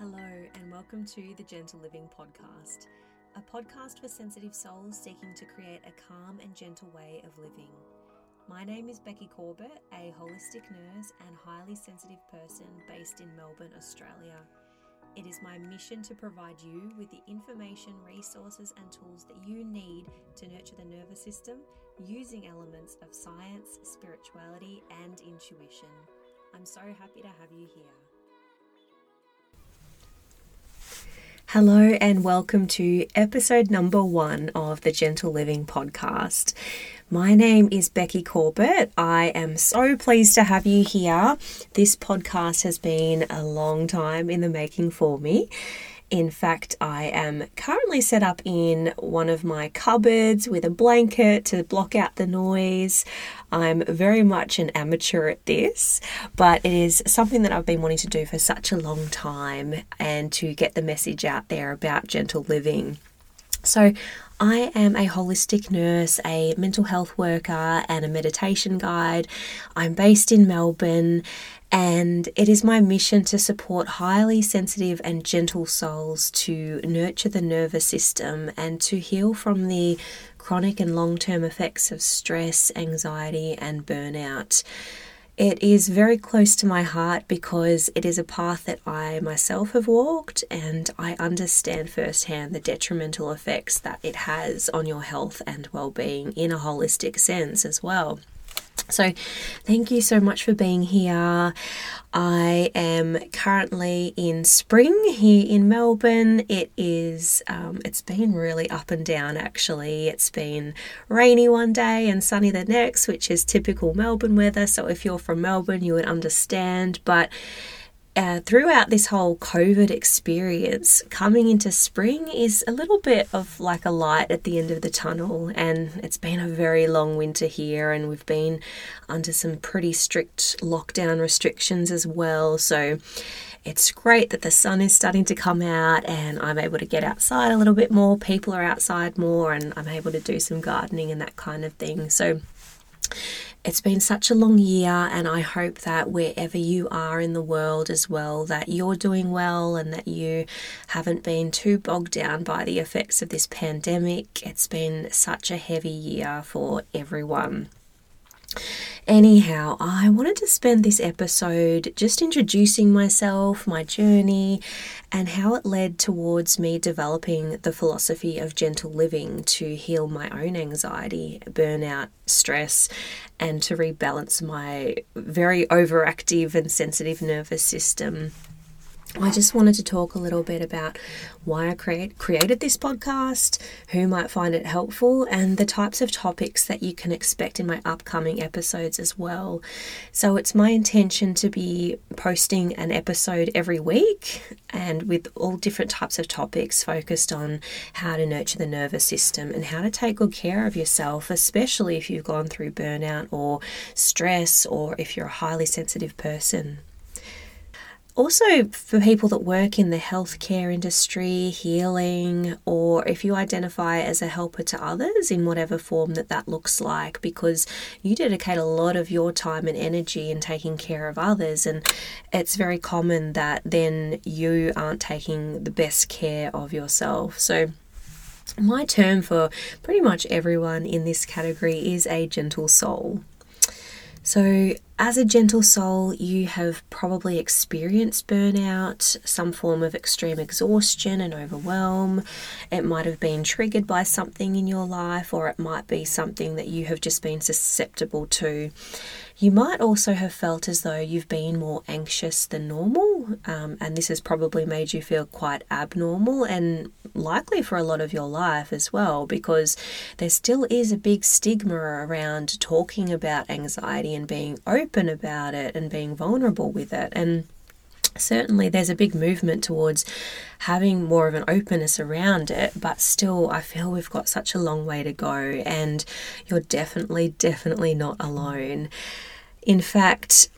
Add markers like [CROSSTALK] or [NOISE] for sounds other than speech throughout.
Hello, and welcome to the Gentle Living Podcast, a podcast for sensitive souls seeking to create a calm and gentle way of living. My name is Becky Corbett, a holistic nurse and highly sensitive person based in Melbourne, Australia. It is my mission to provide you with the information, resources, and tools that you need to nurture the nervous system using elements of science, spirituality, and intuition. I'm so happy to have you here. Hello, and welcome to episode number one of the Gentle Living podcast. My name is Becky Corbett. I am so pleased to have you here. This podcast has been a long time in the making for me. In fact, I am currently set up in one of my cupboards with a blanket to block out the noise. I'm very much an amateur at this, but it is something that I've been wanting to do for such a long time and to get the message out there about gentle living. So, I am a holistic nurse, a mental health worker, and a meditation guide. I'm based in Melbourne, and it is my mission to support highly sensitive and gentle souls to nurture the nervous system and to heal from the chronic and long term effects of stress, anxiety, and burnout. It is very close to my heart because it is a path that I myself have walked and I understand firsthand the detrimental effects that it has on your health and well being in a holistic sense as well. So, thank you so much for being here. I am currently in spring here in Melbourne. It is, um, it's been really up and down actually. It's been rainy one day and sunny the next, which is typical Melbourne weather. So, if you're from Melbourne, you would understand. But uh, throughout this whole COVID experience, coming into spring is a little bit of like a light at the end of the tunnel. And it's been a very long winter here, and we've been under some pretty strict lockdown restrictions as well. So it's great that the sun is starting to come out and I'm able to get outside a little bit more. People are outside more, and I'm able to do some gardening and that kind of thing. So it's been such a long year, and I hope that wherever you are in the world as well, that you're doing well and that you haven't been too bogged down by the effects of this pandemic. It's been such a heavy year for everyone. Anyhow, I wanted to spend this episode just introducing myself, my journey, and how it led towards me developing the philosophy of gentle living to heal my own anxiety, burnout, stress, and to rebalance my very overactive and sensitive nervous system I just wanted to talk a little bit about why I create, created this podcast, who might find it helpful, and the types of topics that you can expect in my upcoming episodes as well. So, it's my intention to be posting an episode every week and with all different types of topics focused on how to nurture the nervous system and how to take good care of yourself, especially if you've gone through burnout or stress or if you're a highly sensitive person also for people that work in the healthcare industry, healing, or if you identify as a helper to others in whatever form that that looks like, because you dedicate a lot of your time and energy in taking care of others, and it's very common that then you aren't taking the best care of yourself. So, my term for pretty much everyone in this category is a gentle soul. So, as a gentle soul, you have probably experienced burnout, some form of extreme exhaustion and overwhelm. It might have been triggered by something in your life, or it might be something that you have just been susceptible to. You might also have felt as though you've been more anxious than normal, um, and this has probably made you feel quite abnormal and likely for a lot of your life as well, because there still is a big stigma around talking about anxiety and being open about it and being vulnerable with it. And certainly there's a big movement towards having more of an openness around it, but still, I feel we've got such a long way to go, and you're definitely, definitely not alone. In fact,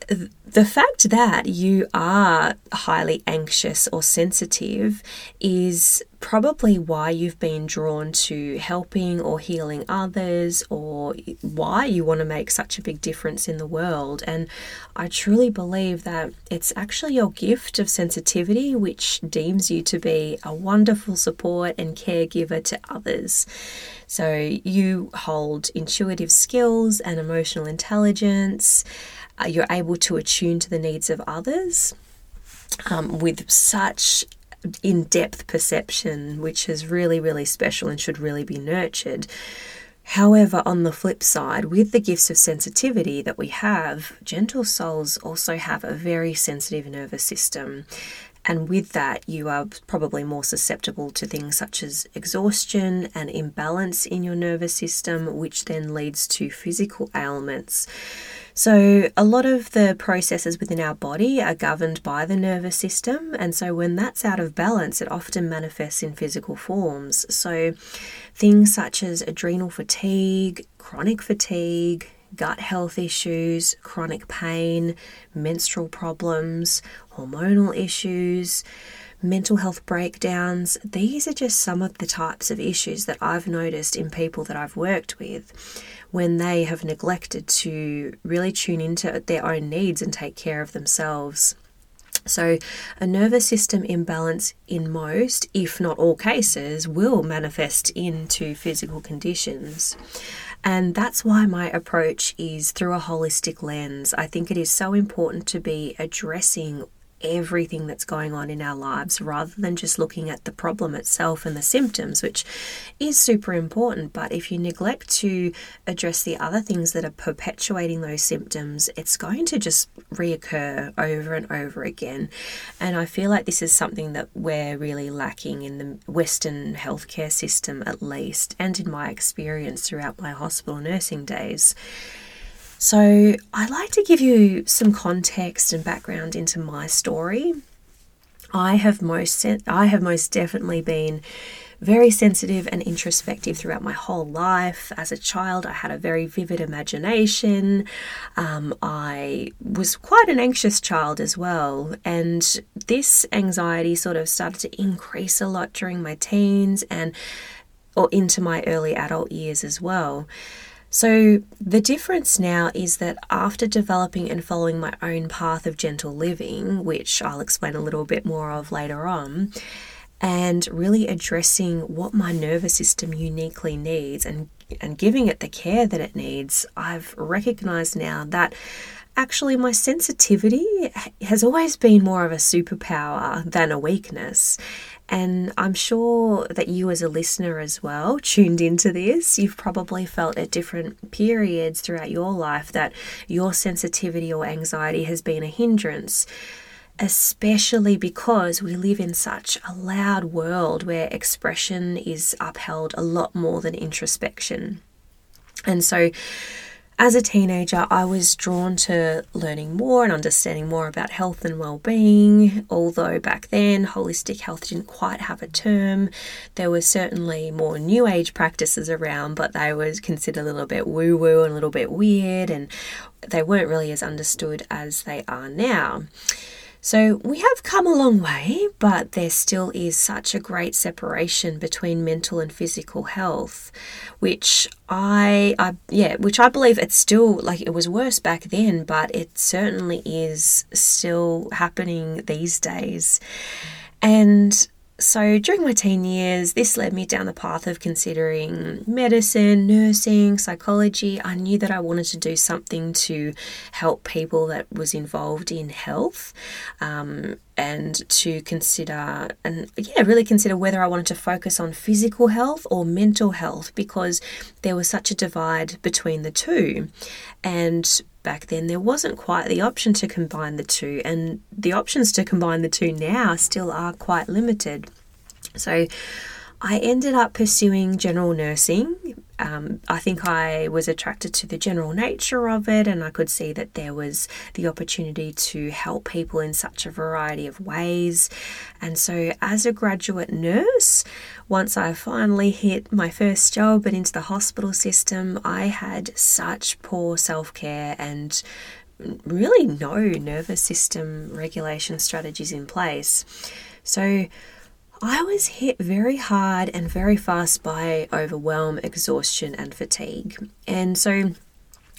the fact that you are highly anxious or sensitive is probably why you've been drawn to helping or healing others or why you want to make such a big difference in the world. And I truly believe that it's actually your gift of sensitivity which deems you to be a wonderful support and caregiver to others. So you hold intuitive skills and emotional intelligence. Uh, you're able to attune to the needs of others um, with such in depth perception, which is really, really special and should really be nurtured. However, on the flip side, with the gifts of sensitivity that we have, gentle souls also have a very sensitive nervous system. And with that, you are probably more susceptible to things such as exhaustion and imbalance in your nervous system, which then leads to physical ailments. So, a lot of the processes within our body are governed by the nervous system, and so when that's out of balance, it often manifests in physical forms. So, things such as adrenal fatigue, chronic fatigue, gut health issues, chronic pain, menstrual problems, hormonal issues, mental health breakdowns. These are just some of the types of issues that I've noticed in people that I've worked with when they have neglected to really tune into their own needs and take care of themselves. So, a nervous system imbalance in most, if not all cases, will manifest into physical conditions. And that's why my approach is through a holistic lens. I think it is so important to be addressing everything that's going on in our lives rather than just looking at the problem itself and the symptoms, which is super important. But if you neglect to address the other things that are perpetuating those symptoms, it's going to just reoccur over and over again. And I feel like this is something that we're really lacking in the Western healthcare system, at least, and in my experience throughout my hospital nursing days. So, I'd like to give you some context and background into my story. I have most I have most definitely been very sensitive and introspective throughout my whole life. As a child, I had a very vivid imagination. Um, I was quite an anxious child as well, and this anxiety sort of started to increase a lot during my teens and or into my early adult years as well. So, the difference now is that after developing and following my own path of gentle living, which I'll explain a little bit more of later on, and really addressing what my nervous system uniquely needs and, and giving it the care that it needs, I've recognized now that actually my sensitivity has always been more of a superpower than a weakness. And I'm sure that you, as a listener as well, tuned into this, you've probably felt at different periods throughout your life that your sensitivity or anxiety has been a hindrance especially because we live in such a loud world where expression is upheld a lot more than introspection. And so, as a teenager, I was drawn to learning more and understanding more about health and well-being. Although back then holistic health didn't quite have a term, there were certainly more new age practices around, but they were considered a little bit woo-woo and a little bit weird and they weren't really as understood as they are now. So we have come a long way, but there still is such a great separation between mental and physical health, which I, I yeah, which I believe it's still like it was worse back then, but it certainly is still happening these days. And so during my teen years, this led me down the path of considering medicine, nursing, psychology. I knew that I wanted to do something to help people that was involved in health. Um, and to consider and yeah really consider whether I wanted to focus on physical health or mental health because there was such a divide between the two and back then there wasn't quite the option to combine the two and the options to combine the two now still are quite limited so I ended up pursuing general nursing. Um, I think I was attracted to the general nature of it, and I could see that there was the opportunity to help people in such a variety of ways. And so, as a graduate nurse, once I finally hit my first job and into the hospital system, I had such poor self care and really no nervous system regulation strategies in place. So, I was hit very hard and very fast by overwhelm, exhaustion, and fatigue. And so,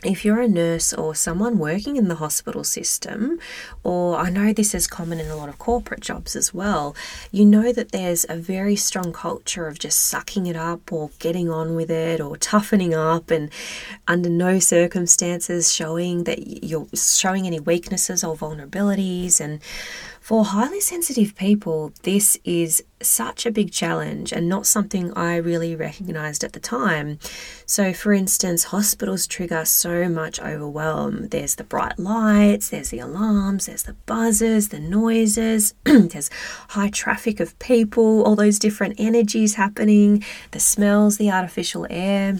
if you're a nurse or someone working in the hospital system, or I know this is common in a lot of corporate jobs as well, you know that there's a very strong culture of just sucking it up or getting on with it or toughening up and under no circumstances showing that you're showing any weaknesses or vulnerabilities and for highly sensitive people, this is such a big challenge and not something I really recognized at the time. So, for instance, hospitals trigger so much overwhelm. There's the bright lights, there's the alarms, there's the buzzers, the noises, [CLEARS THROAT] there's high traffic of people, all those different energies happening, the smells, the artificial air.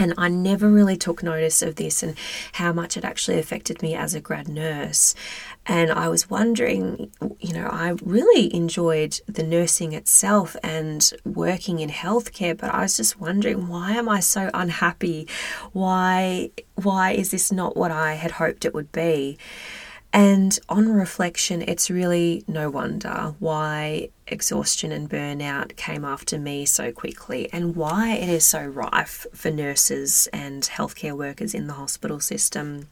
And I never really took notice of this and how much it actually affected me as a grad nurse. And I was wondering, you know, I really enjoyed the nursing itself and working in healthcare, but I was just wondering why am I so unhappy? Why why is this not what I had hoped it would be? And on reflection, it's really no wonder why exhaustion and burnout came after me so quickly and why it is so rife for nurses and healthcare workers in the hospital system.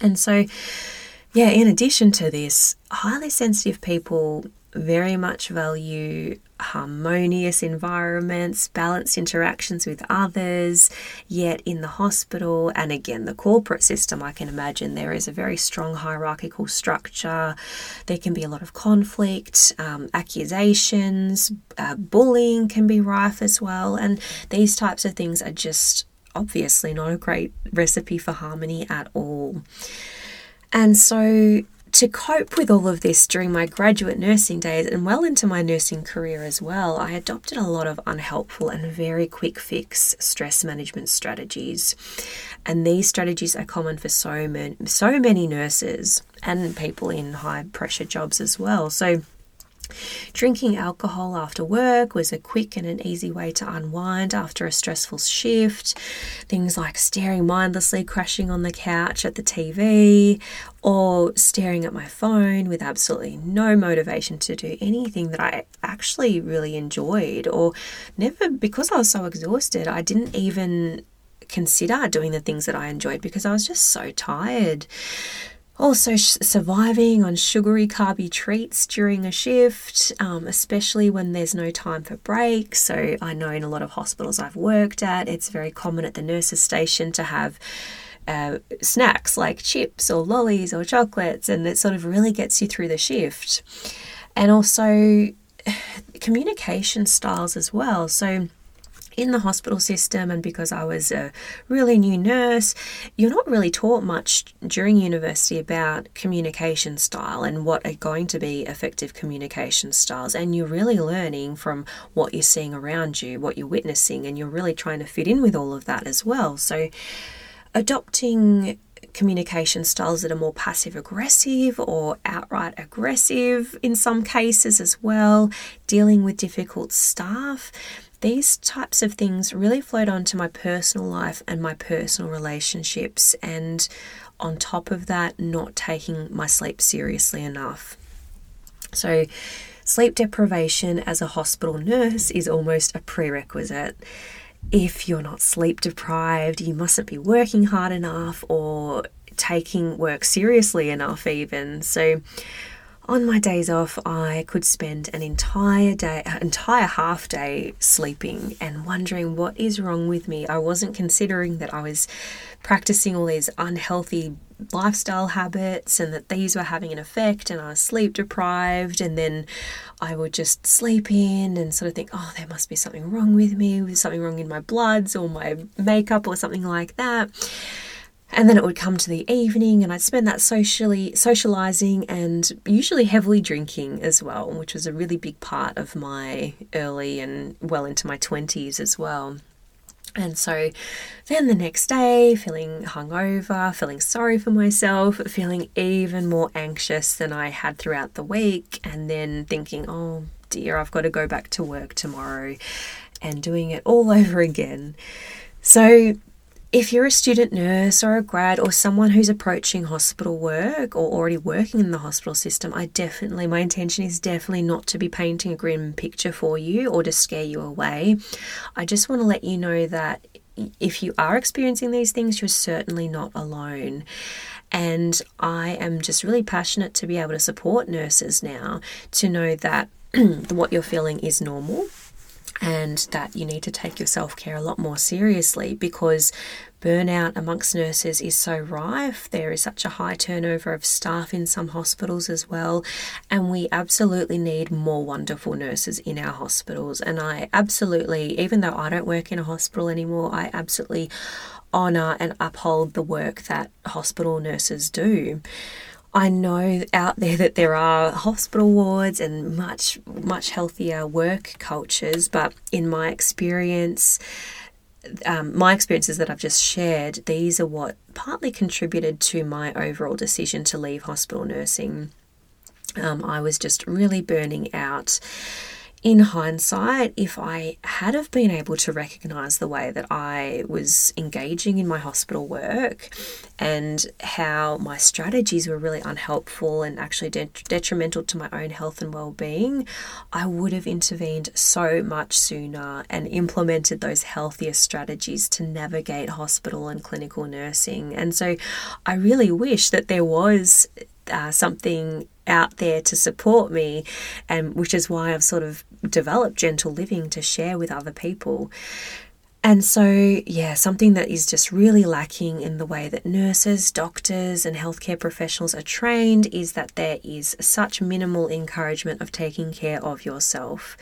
And so, yeah, in addition to this, highly sensitive people very much value harmonious environments, balanced interactions with others, yet in the hospital and again the corporate system, I can imagine there is a very strong hierarchical structure. There can be a lot of conflict, um, accusations, uh, bullying can be rife as well, and these types of things are just obviously not a great recipe for harmony at all. And so to cope with all of this during my graduate nursing days and well into my nursing career as well, I adopted a lot of unhelpful and very quick fix stress management strategies. And these strategies are common for so many, so many nurses and people in high pressure jobs as well. So Drinking alcohol after work was a quick and an easy way to unwind after a stressful shift. Things like staring mindlessly, crashing on the couch at the TV, or staring at my phone with absolutely no motivation to do anything that I actually really enjoyed, or never, because I was so exhausted, I didn't even consider doing the things that I enjoyed because I was just so tired. Also, sh- surviving on sugary, carby treats during a shift, um, especially when there's no time for breaks. So, I know in a lot of hospitals I've worked at, it's very common at the nurses' station to have uh, snacks like chips or lollies or chocolates, and it sort of really gets you through the shift. And also, [SIGHS] communication styles as well. So, in the hospital system and because I was a really new nurse, you're not really taught much during university about communication style and what are going to be effective communication styles. And you're really learning from what you're seeing around you, what you're witnessing, and you're really trying to fit in with all of that as well. So, adopting communication styles that are more passive aggressive or outright aggressive in some cases as well, dealing with difficult staff these types of things really flowed onto my personal life and my personal relationships, and on top of that, not taking my sleep seriously enough. So, sleep deprivation as a hospital nurse is almost a prerequisite. If you're not sleep deprived, you mustn't be working hard enough or taking work seriously enough, even. So, on my days off, I could spend an entire day, entire half day sleeping and wondering what is wrong with me. I wasn't considering that I was practicing all these unhealthy lifestyle habits and that these were having an effect and I was sleep deprived and then I would just sleep in and sort of think, oh, there must be something wrong with me, with something wrong in my bloods or my makeup or something like that. And then it would come to the evening, and I'd spend that socially socializing and usually heavily drinking as well, which was a really big part of my early and well into my 20s as well. And so then the next day, feeling hungover, feeling sorry for myself, feeling even more anxious than I had throughout the week, and then thinking, oh dear, I've got to go back to work tomorrow, and doing it all [LAUGHS] over again. So if you're a student nurse or a grad or someone who's approaching hospital work or already working in the hospital system, I definitely, my intention is definitely not to be painting a grim picture for you or to scare you away. I just want to let you know that if you are experiencing these things, you're certainly not alone. And I am just really passionate to be able to support nurses now to know that [CLEARS THROAT] what you're feeling is normal and that you need to take your self care a lot more seriously because burnout amongst nurses is so rife. There is such a high turnover of staff in some hospitals as well, and we absolutely need more wonderful nurses in our hospitals. And I absolutely, even though I don't work in a hospital anymore, I absolutely honour and uphold the work that hospital nurses do. I know out there that there are hospital wards and much, much healthier work cultures, but in my experience, um, my experiences that I've just shared, these are what partly contributed to my overall decision to leave hospital nursing. Um, I was just really burning out in hindsight, if I had have been able to recognize the way that I was engaging in my hospital work and how my strategies were really unhelpful and actually de- detrimental to my own health and well-being, I would have intervened so much sooner and implemented those healthier strategies to navigate hospital and clinical nursing. And so I really wish that there was uh, something out there to support me, and which is why I've sort of developed gentle living to share with other people. And so, yeah, something that is just really lacking in the way that nurses, doctors, and healthcare professionals are trained is that there is such minimal encouragement of taking care of yourself.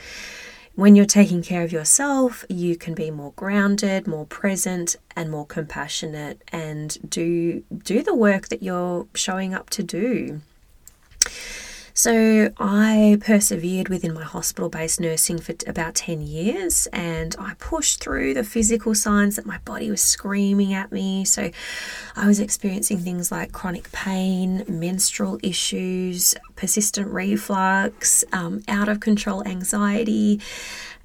When you're taking care of yourself, you can be more grounded, more present, and more compassionate and do do the work that you're showing up to do. So I persevered within my hospital based nursing for about 10 years and I pushed through the physical signs that my body was screaming at me. So I was experiencing things like chronic pain, menstrual issues, persistent reflux, um, out of control anxiety.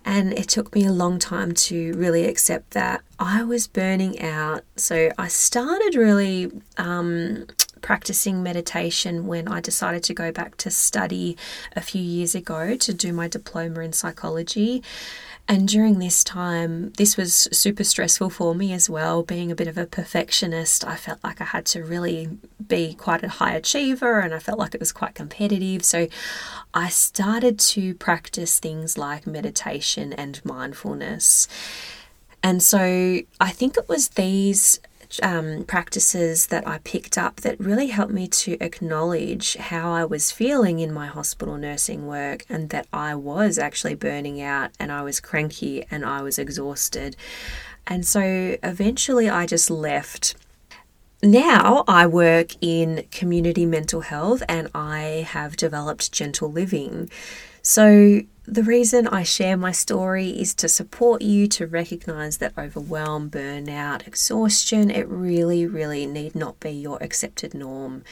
And it took me a long time to really accept that I was burning out. So I started really um, practicing meditation when I decided to go back to study a few years ago to do my diploma in psychology. And during this time, this was super stressful for me as well. Being a bit of a perfectionist, I felt like I had to really be quite a high achiever and I felt like it was quite competitive. So I started to practice things like meditation and mindfulness. And so I think it was these um, practices that I picked up that really helped me to acknowledge how I was feeling in my hospital nursing work and that I was actually burning out and I was cranky and I was exhausted. And so eventually I just left. Now I work in community mental health and I have developed gentle living. So the reason I share my story is to support you to recognize that overwhelm, burnout, exhaustion, it really, really need not be your accepted norm.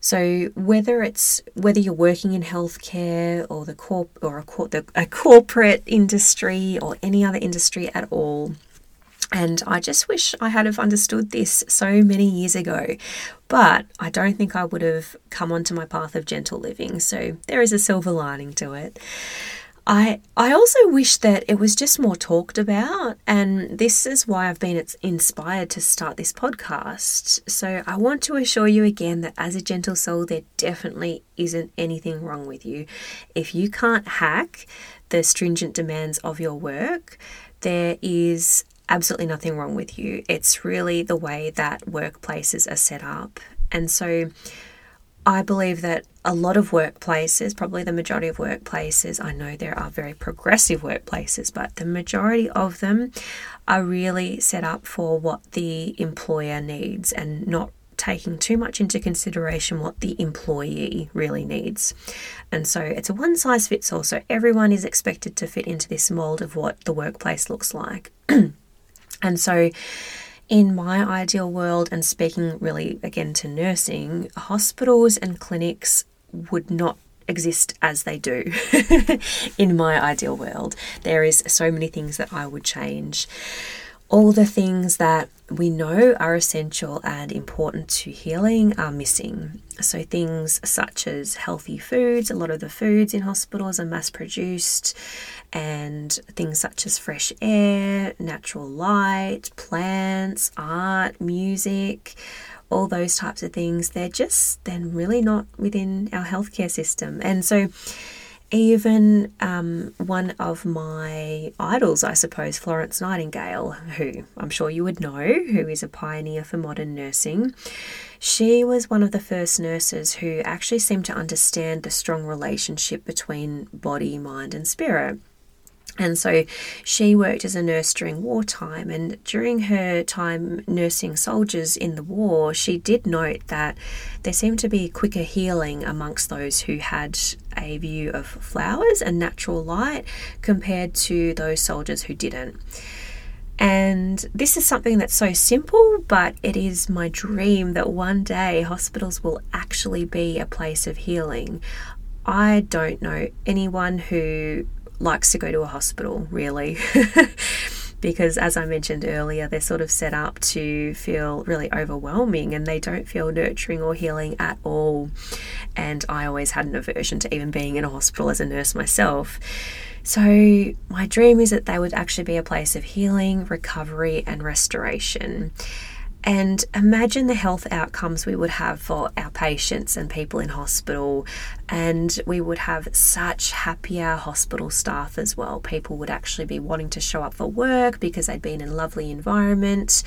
So whether it's whether you're working in healthcare or the corp or a, cor- the, a corporate industry or any other industry at all, and I just wish I had have understood this so many years ago. But I don't think I would have come onto my path of gentle living. So there is a silver lining to it. I I also wish that it was just more talked about and this is why I've been inspired to start this podcast. So I want to assure you again that as a gentle soul there definitely isn't anything wrong with you. If you can't hack the stringent demands of your work, there is absolutely nothing wrong with you. It's really the way that workplaces are set up. And so I believe that a lot of workplaces, probably the majority of workplaces, I know there are very progressive workplaces, but the majority of them are really set up for what the employer needs and not taking too much into consideration what the employee really needs. And so it's a one size fits all. So everyone is expected to fit into this mold of what the workplace looks like. [CLEARS THROAT] and so in my ideal world, and speaking really again to nursing, hospitals and clinics would not exist as they do [LAUGHS] in my ideal world. There is so many things that I would change. All the things that we know are essential and important to healing are missing. So, things such as healthy foods, a lot of the foods in hospitals are mass produced, and things such as fresh air, natural light, plants, art, music, all those types of things, they're just then really not within our healthcare system. And so, even um, one of my idols, I suppose, Florence Nightingale, who I'm sure you would know, who is a pioneer for modern nursing, she was one of the first nurses who actually seemed to understand the strong relationship between body, mind, and spirit. And so she worked as a nurse during wartime. And during her time nursing soldiers in the war, she did note that there seemed to be quicker healing amongst those who had a view of flowers and natural light compared to those soldiers who didn't. And this is something that's so simple, but it is my dream that one day hospitals will actually be a place of healing. I don't know anyone who likes to go to a hospital, really. [LAUGHS] because, as I mentioned earlier, they're sort of set up to feel really overwhelming and they don't feel nurturing or healing at all. And I always had an aversion to even being in a hospital as a nurse myself. So, my dream is that they would actually be a place of healing, recovery, and restoration. And imagine the health outcomes we would have for our patients and people in hospital. And we would have such happier hospital staff as well. People would actually be wanting to show up for work because they'd been in a lovely environment.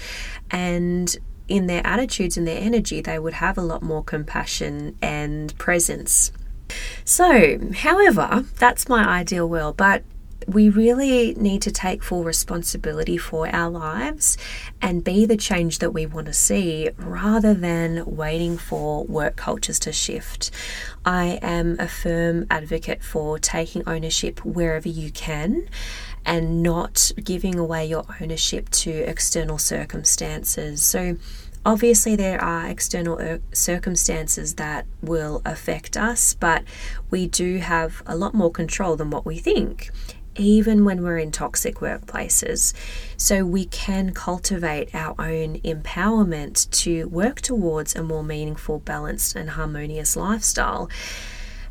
And in their attitudes and their energy, they would have a lot more compassion and presence. So, however, that's my ideal world, but we really need to take full responsibility for our lives and be the change that we want to see rather than waiting for work cultures to shift. I am a firm advocate for taking ownership wherever you can and not giving away your ownership to external circumstances. So, Obviously, there are external uh, circumstances that will affect us, but we do have a lot more control than what we think even when we're in toxic workplaces. So we can cultivate our own empowerment to work towards a more meaningful, balanced, and harmonious lifestyle.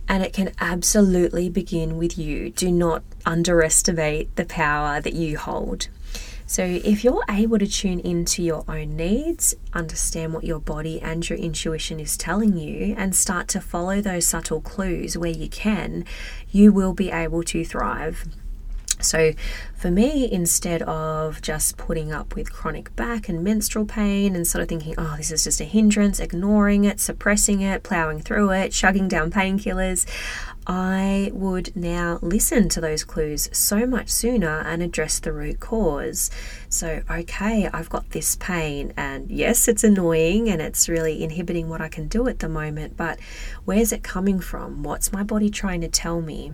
And it can absolutely begin with you. Do not underestimate the power that you hold. So, if you're able to tune into your own needs, understand what your body and your intuition is telling you, and start to follow those subtle clues where you can, you will be able to thrive. So, for me, instead of just putting up with chronic back and menstrual pain and sort of thinking, oh, this is just a hindrance, ignoring it, suppressing it, plowing through it, chugging down painkillers, I would now listen to those clues so much sooner and address the root cause. So, okay, I've got this pain, and yes, it's annoying and it's really inhibiting what I can do at the moment, but where's it coming from? What's my body trying to tell me?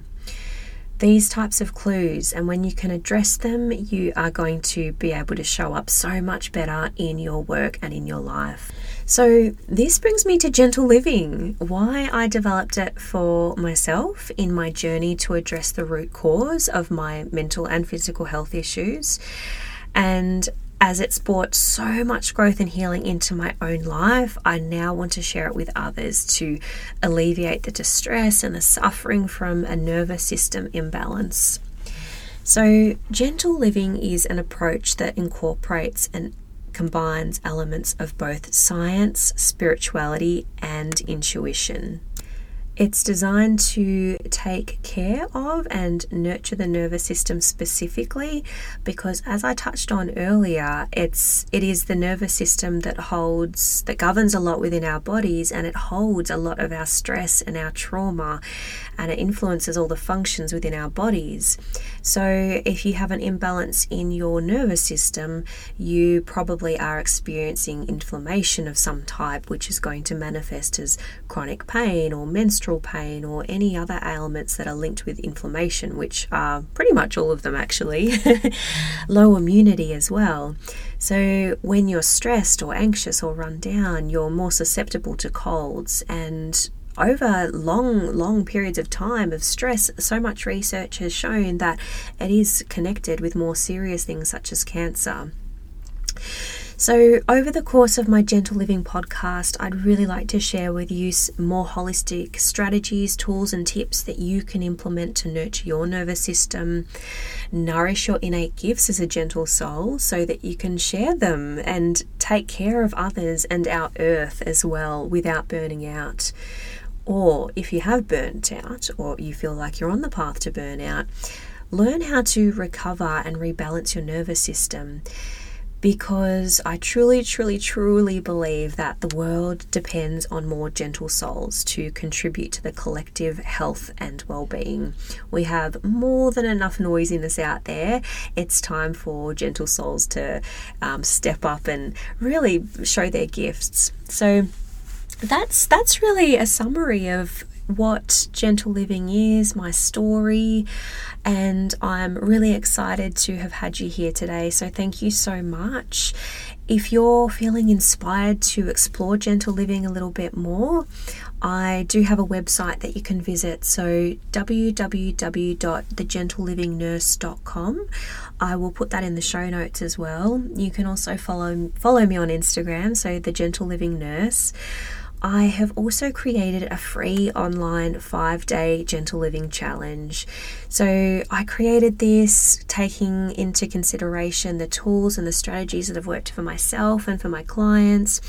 These types of clues, and when you can address them, you are going to be able to show up so much better in your work and in your life. So, this brings me to gentle living, why I developed it for myself in my journey to address the root cause of my mental and physical health issues. And as it's brought so much growth and healing into my own life, I now want to share it with others to alleviate the distress and the suffering from a nervous system imbalance. So, gentle living is an approach that incorporates and combines elements of both science, spirituality, and intuition. It's designed to take care of and nurture the nervous system specifically because as I touched on earlier, it's it is the nervous system that holds that governs a lot within our bodies and it holds a lot of our stress and our trauma and it influences all the functions within our bodies. So if you have an imbalance in your nervous system, you probably are experiencing inflammation of some type which is going to manifest as chronic pain or menstrual menstrual pain or any other ailments that are linked with inflammation, which are pretty much all of them actually, [LAUGHS] low immunity as well. So, when you're stressed or anxious or run down, you're more susceptible to colds and over long, long periods of time of stress, so much research has shown that it is connected with more serious things such as cancer. So, over the course of my Gentle Living podcast, I'd really like to share with you more holistic strategies, tools, and tips that you can implement to nurture your nervous system, nourish your innate gifts as a gentle soul so that you can share them and take care of others and our earth as well without burning out. Or if you have burnt out or you feel like you're on the path to burnout, learn how to recover and rebalance your nervous system because I truly, truly, truly believe that the world depends on more gentle souls to contribute to the collective health and well being. We have more than enough noisiness out there. It's time for gentle souls to um, step up and really show their gifts. So, that's that's really a summary of what gentle living is, my story, and I'm really excited to have had you here today. So, thank you so much. If you're feeling inspired to explore gentle living a little bit more, I do have a website that you can visit. So, www.thegentleLivingNurse.com. I will put that in the show notes as well. You can also follow follow me on Instagram, so the Gentle Living Nurse. I have also created a free online five day gentle living challenge. So, I created this taking into consideration the tools and the strategies that have worked for myself and for my clients.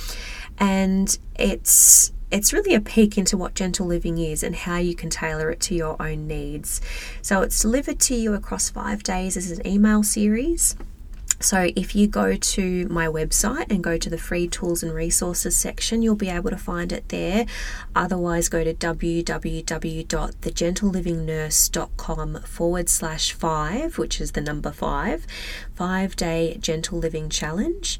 And it's it's really a peek into what gentle living is and how you can tailor it to your own needs. So, it's delivered to you across five days as an email series. So, if you go to my website and go to the free tools and resources section, you'll be able to find it there. Otherwise, go to www.thegentleLivingNurse.com forward slash five, which is the number five, five day gentle living challenge.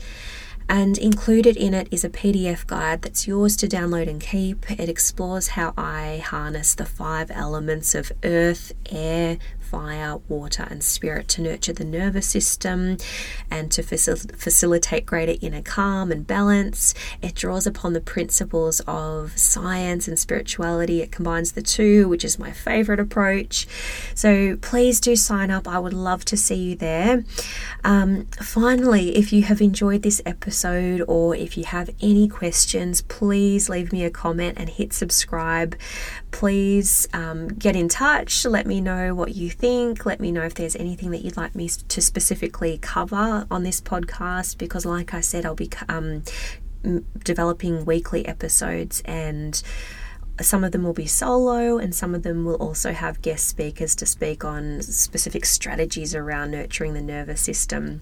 And included in it is a PDF guide that's yours to download and keep. It explores how I harness the five elements of earth, air, fire, water, and spirit to nurture the nervous system and to facil- facilitate greater inner calm and balance. It draws upon the principles of science and spirituality. It combines the two, which is my favorite approach. So please do sign up. I would love to see you there. Um, finally, if you have enjoyed this episode or if you have any questions, please leave me a comment and hit subscribe. Please um, get in touch. Let me know what you think. Let me know if there's anything that you'd like me to specifically cover on this podcast because, like I said, I'll be um, developing weekly episodes and some of them will be solo and some of them will also have guest speakers to speak on specific strategies around nurturing the nervous system.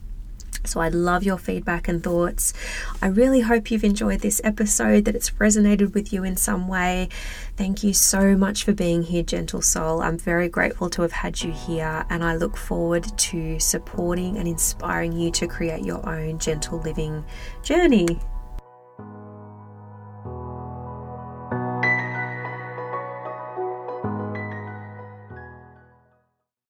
So I'd love your feedback and thoughts. I really hope you've enjoyed this episode, that it's resonated with you in some way. Thank you so much for being here, Gentle Soul. I'm very grateful to have had you here, and I look forward to supporting and inspiring you to create your own gentle living journey.